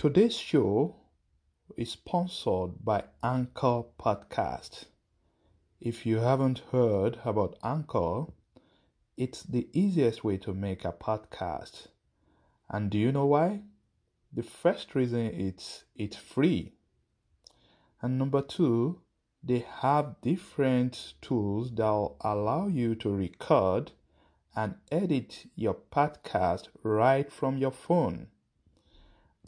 Today's show is sponsored by Anchor Podcast. If you haven't heard about Anchor, it's the easiest way to make a podcast. And do you know why? The first reason it's it's free. And number two, they have different tools that allow you to record and edit your podcast right from your phone.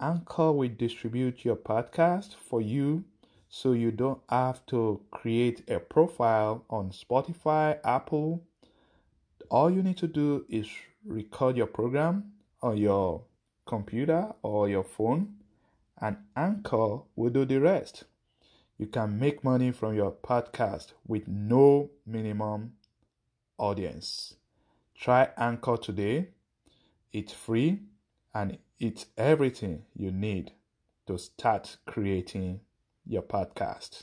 Anchor will distribute your podcast for you so you don't have to create a profile on Spotify, Apple. All you need to do is record your program on your computer or your phone, and Anchor will do the rest. You can make money from your podcast with no minimum audience. Try Anchor today. It's free and it's everything you need to start creating your podcast.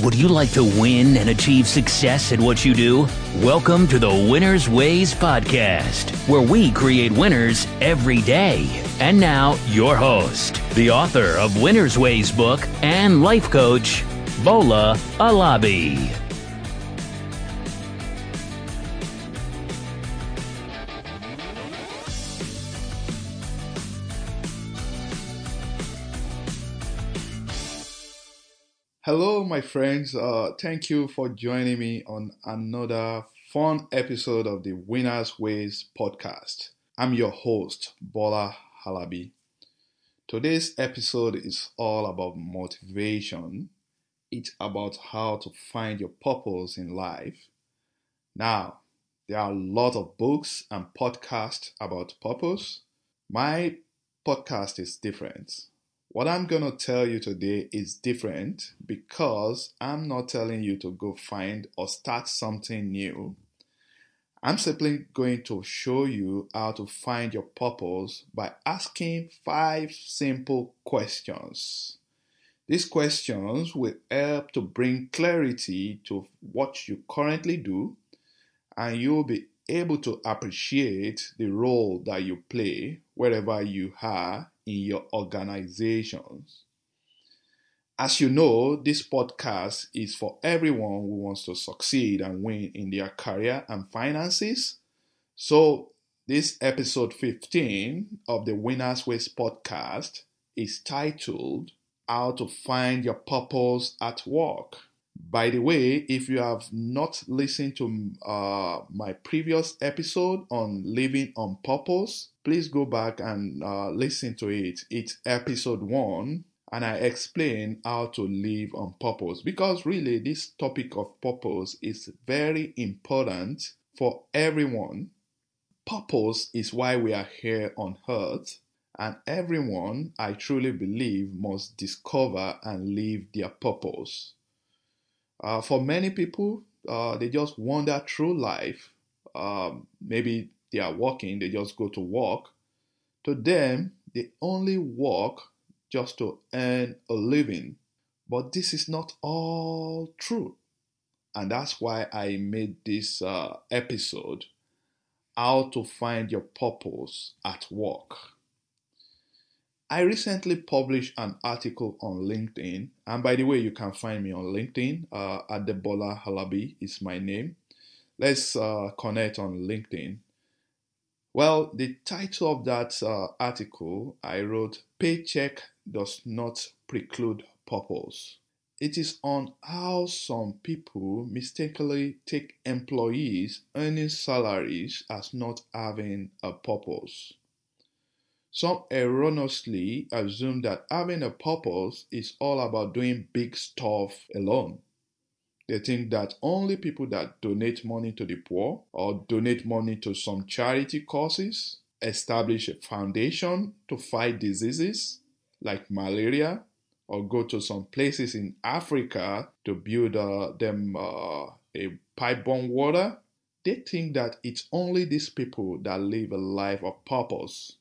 Would you like to win and achieve success at what you do? Welcome to the Winner's Ways podcast, where we create winners every day. And now, your host, the author of Winner's Ways book and life coach, Bola Alabi. Hello, my friends. Uh, thank you for joining me on another fun episode of the Winner's Ways podcast. I'm your host, Bola Halabi. Today's episode is all about motivation. It's about how to find your purpose in life. Now, there are a lot of books and podcasts about purpose. My podcast is different. What I'm going to tell you today is different because I'm not telling you to go find or start something new. I'm simply going to show you how to find your purpose by asking five simple questions. These questions will help to bring clarity to what you currently do, and you'll be able to appreciate the role that you play wherever you are in your organizations. As you know, this podcast is for everyone who wants to succeed and win in their career and finances. So, this episode 15 of the Winners Ways podcast is titled How to Find Your Purpose at Work. By the way, if you have not listened to uh, my previous episode on living on purpose, please go back and uh, listen to it. It's episode one, and I explain how to live on purpose because really, this topic of purpose is very important for everyone. Purpose is why we are here on earth, and everyone, I truly believe, must discover and live their purpose. Uh, for many people, uh, they just wander through life. Um, maybe they are working, they just go to work. To them, they only work just to earn a living. But this is not all true. And that's why I made this uh, episode How to Find Your Purpose at Work. I recently published an article on LinkedIn, and by the way, you can find me on LinkedIn. Uh, Adebola Halabi is my name. Let's uh, connect on LinkedIn. Well, the title of that uh, article I wrote Paycheck Does Not Preclude Purpose. It is on how some people mistakenly take employees earning salaries as not having a purpose. Some erroneously assume that having a purpose is all about doing big stuff alone. They think that only people that donate money to the poor or donate money to some charity causes, establish a foundation to fight diseases like malaria, or go to some places in Africa to build uh, them uh, a pipe-borne water, they think that it's only these people that live a life of purpose.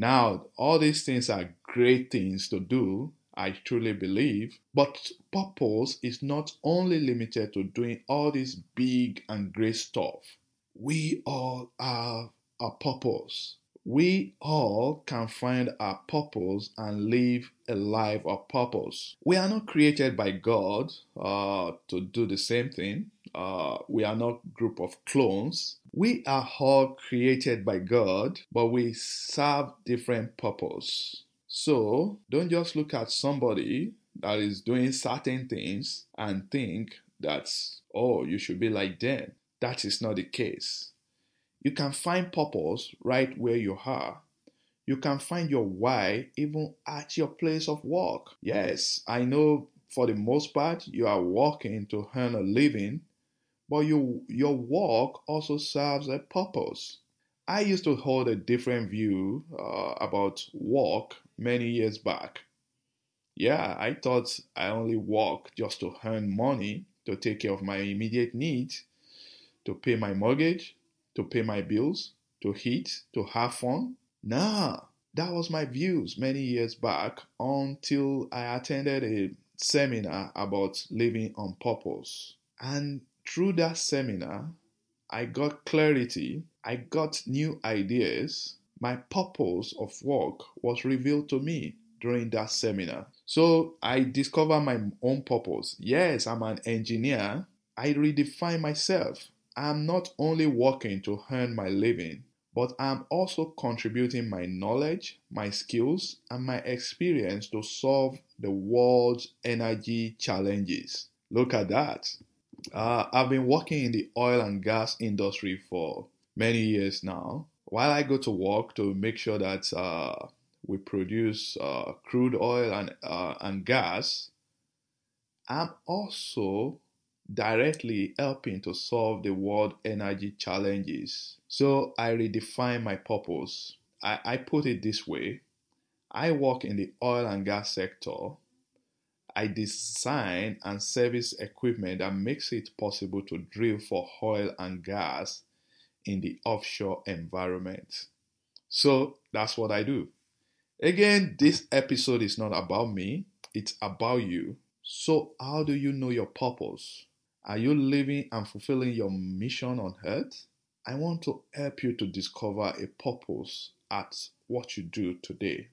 Now, all these things are great things to do, I truly believe, but purpose is not only limited to doing all this big and great stuff. We all have a purpose. we all can find our purpose and live a life of purpose. We are not created by God uh, to do the same thing. Uh, we are not group of clones. We are all created by God, but we serve different purpose. So don't just look at somebody that is doing certain things and think that oh you should be like them. That is not the case. You can find purpose right where you are. You can find your why even at your place of work. Yes, I know for the most part you are working to earn a living, but you, your work also serves a purpose. I used to hold a different view uh, about work many years back. Yeah, I thought I only work just to earn money to take care of my immediate needs, to pay my mortgage, to pay my bills, to eat, to have fun. Nah, that was my views many years back until I attended a seminar about living on purpose. And through that seminar, I got clarity, I got new ideas. My purpose of work was revealed to me during that seminar. So I discovered my own purpose. Yes, I'm an engineer. I redefine myself. I'm not only working to earn my living, but I'm also contributing my knowledge, my skills, and my experience to solve the world's energy challenges. Look at that. Uh, I've been working in the oil and gas industry for many years now. While I go to work to make sure that uh, we produce uh, crude oil and, uh, and gas, I'm also directly helping to solve the world energy challenges. So I redefine my purpose. I, I put it this way I work in the oil and gas sector. I design and service equipment that makes it possible to drill for oil and gas in the offshore environment. So that's what I do. Again, this episode is not about me, it's about you. So, how do you know your purpose? Are you living and fulfilling your mission on earth? I want to help you to discover a purpose at what you do today.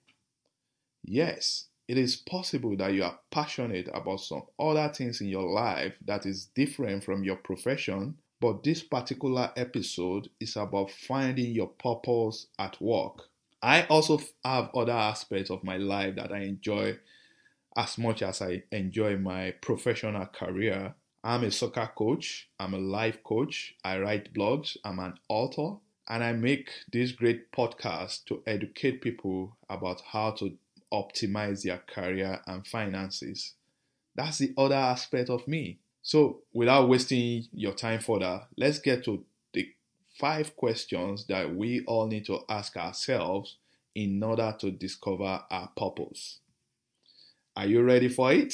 Yes, it is possible that you are passionate about some other things in your life that is different from your profession, but this particular episode is about finding your purpose at work. I also have other aspects of my life that I enjoy as much as I enjoy my professional career. I'm a soccer coach, I'm a life coach, I write blogs, I'm an author, and I make this great podcast to educate people about how to optimize their career and finances. That's the other aspect of me. So, without wasting your time further, let's get to the five questions that we all need to ask ourselves in order to discover our purpose. Are you ready for it?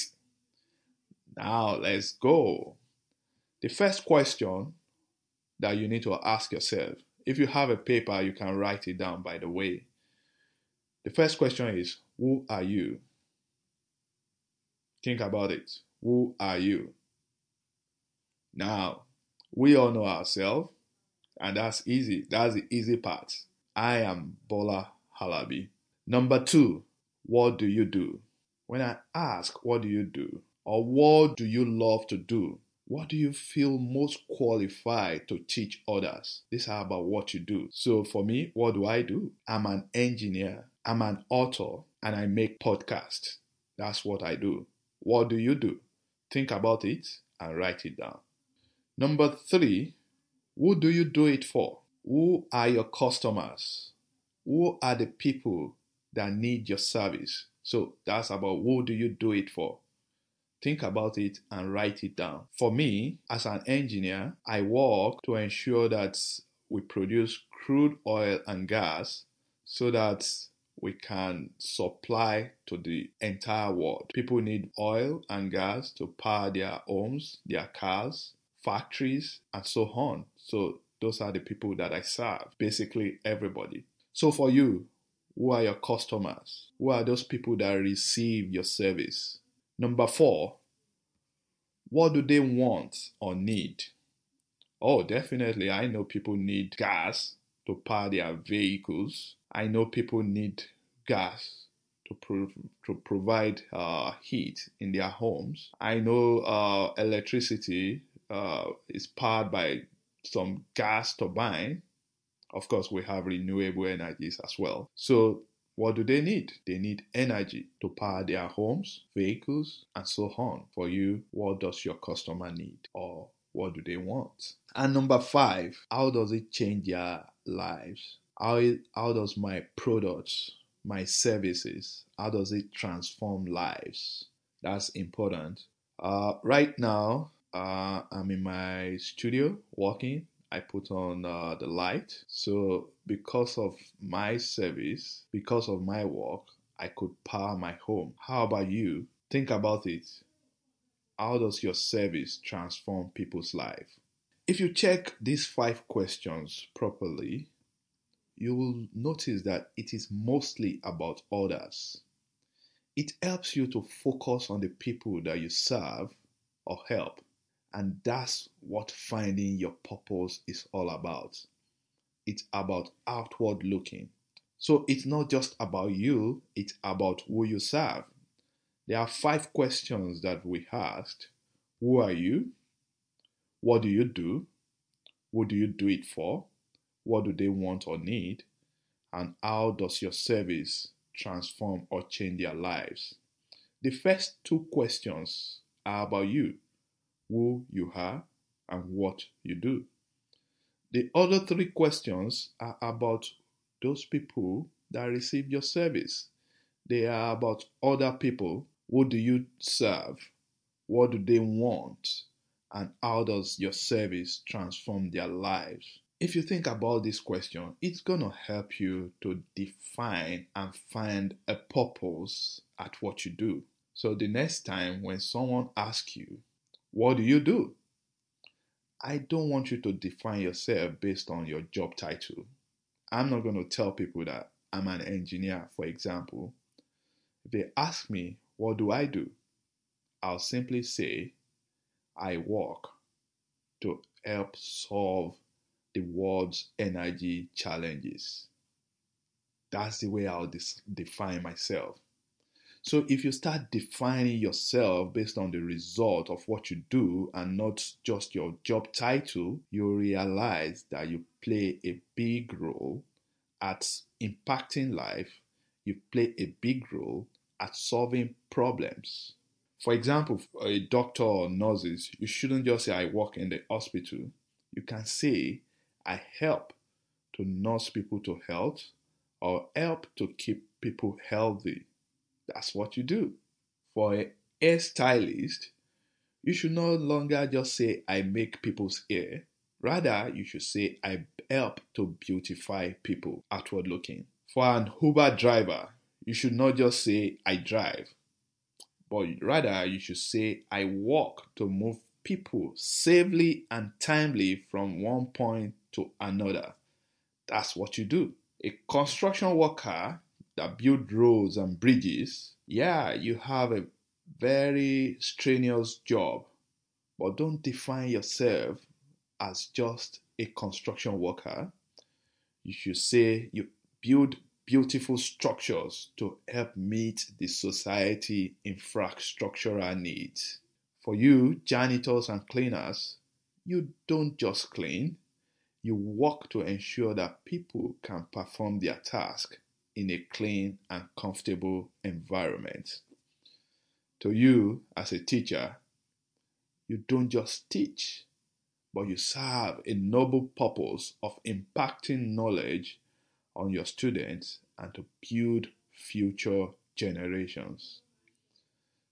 Now let's go. The first question that you need to ask yourself, if you have a paper, you can write it down by the way. The first question is Who are you? Think about it. Who are you? Now, we all know ourselves and that's easy. That's the easy part. I am Bola Halabi. Number two, what do you do? When I ask, what do you do? Or what do you love to do? What do you feel most qualified to teach others? These are about what you do. So for me, what do I do? I'm an engineer, I'm an author, and I make podcasts. That's what I do. What do you do? Think about it and write it down. Number three, who do you do it for? Who are your customers? Who are the people that need your service? So that's about who do you do it for? Think about it and write it down. For me, as an engineer, I work to ensure that we produce crude oil and gas so that we can supply to the entire world. People need oil and gas to power their homes, their cars, factories, and so on. So those are the people that I serve, basically everybody. So for you, who are your customers? Who are those people that receive your service? Number four, what do they want or need? Oh, definitely. I know people need gas to power their vehicles. I know people need gas to, pro- to provide uh, heat in their homes. I know uh, electricity uh, is powered by some gas turbine. Of course, we have renewable energies as well. So, what do they need? They need energy to power their homes, vehicles, and so on. For you, what does your customer need or what do they want? And number five, how does it change their lives? How, how does my products, my services, how does it transform lives? That's important. Uh, right now, uh, I'm in my studio working. I put on uh, the light. So, because of my service, because of my work, I could power my home. How about you? Think about it. How does your service transform people's life? If you check these five questions properly, you will notice that it is mostly about others. It helps you to focus on the people that you serve or help. And that's what finding your purpose is all about. It's about outward looking. So it's not just about you, it's about who you serve. There are five questions that we asked Who are you? What do you do? Who do you do it for? What do they want or need? And how does your service transform or change their lives? The first two questions are about you who you are and what you do. The other three questions are about those people that receive your service. They are about other people. Who do you serve? What do they want? And how does your service transform their lives? If you think about this question, it's going to help you to define and find a purpose at what you do. So the next time when someone asks you, What do you do? I don't want you to define yourself based on your job title. I'm not going to tell people that I'm an engineer, for example. If they ask me, What do I do? I'll simply say, I work to help solve the world's energy challenges. That's the way I'll dis- define myself. So if you start defining yourself based on the result of what you do and not just your job title, you realize that you play a big role at impacting life. You play a big role at solving problems. For example, a doctor or nurses, you shouldn't just say I work in the hospital. You can say I help to nurse people to health or help to keep people healthy. That's what you do. For a hairstylist, you should no longer just say I make people's hair. Rather, you should say I help to beautify people outward looking. For an Uber driver, you should not just say I drive, but rather you should say I walk to move people safely and timely from one point to another. That's what you do. A construction worker that build roads and bridges, yeah, you have a very strenuous job, but don't define yourself as just a construction worker. You should say you build beautiful structures to help meet the society infrastructural needs. For you, janitors and cleaners, you don't just clean, you work to ensure that people can perform their task in a clean and comfortable environment. To you, as a teacher, you don't just teach, but you serve a noble purpose of impacting knowledge on your students and to build future generations.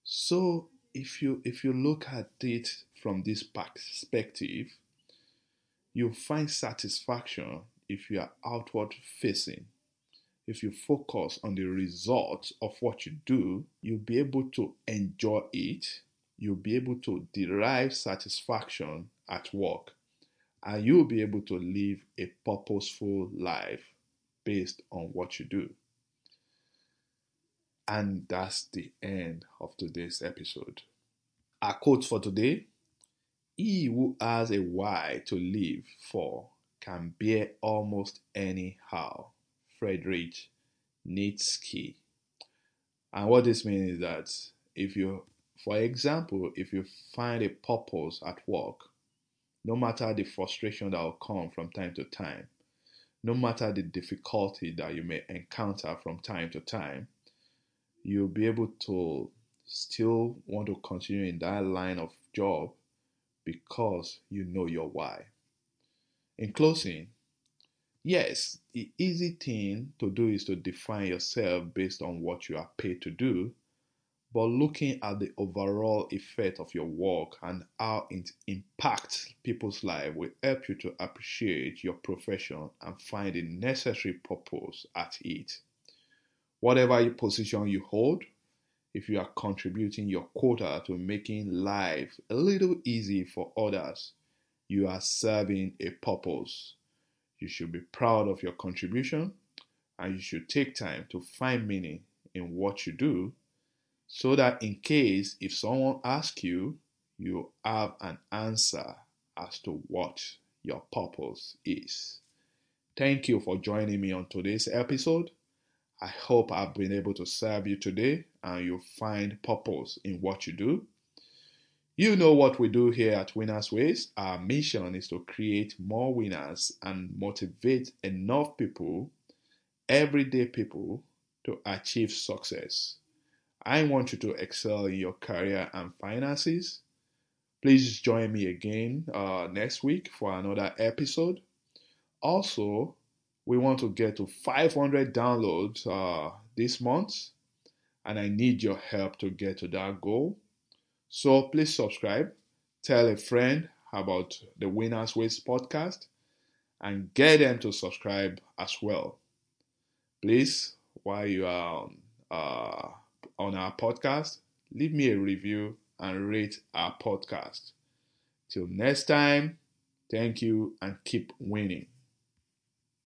So if you if you look at it from this perspective, you find satisfaction if you are outward facing. If you focus on the results of what you do, you'll be able to enjoy it. You'll be able to derive satisfaction at work. And you'll be able to live a purposeful life based on what you do. And that's the end of today's episode. Our quote for today He who has a why to live for can bear almost anyhow. Friedrich Nietzsche. And what this means is that if you, for example, if you find a purpose at work, no matter the frustration that will come from time to time, no matter the difficulty that you may encounter from time to time, you'll be able to still want to continue in that line of job because you know your why. In closing, yes, the easy thing to do is to define yourself based on what you are paid to do, but looking at the overall effect of your work and how it impacts people's life will help you to appreciate your profession and find the necessary purpose at it. Whatever position you hold, if you are contributing your quota to making life a little easy for others, you are serving a purpose. You should be proud of your contribution and you should take time to find meaning in what you do so that in case if someone asks you, you have an answer as to what your purpose is. Thank you for joining me on today's episode. I hope I've been able to serve you today and you find purpose in what you do. You know what we do here at Winners Ways. Our mission is to create more winners and motivate enough people, everyday people, to achieve success. I want you to excel in your career and finances. Please join me again uh, next week for another episode. Also, we want to get to 500 downloads uh, this month, and I need your help to get to that goal. So please subscribe, tell a friend about the Winners Ways podcast, and get them to subscribe as well. Please, while you are on, uh, on our podcast, leave me a review and rate our podcast. Till next time, thank you and keep winning.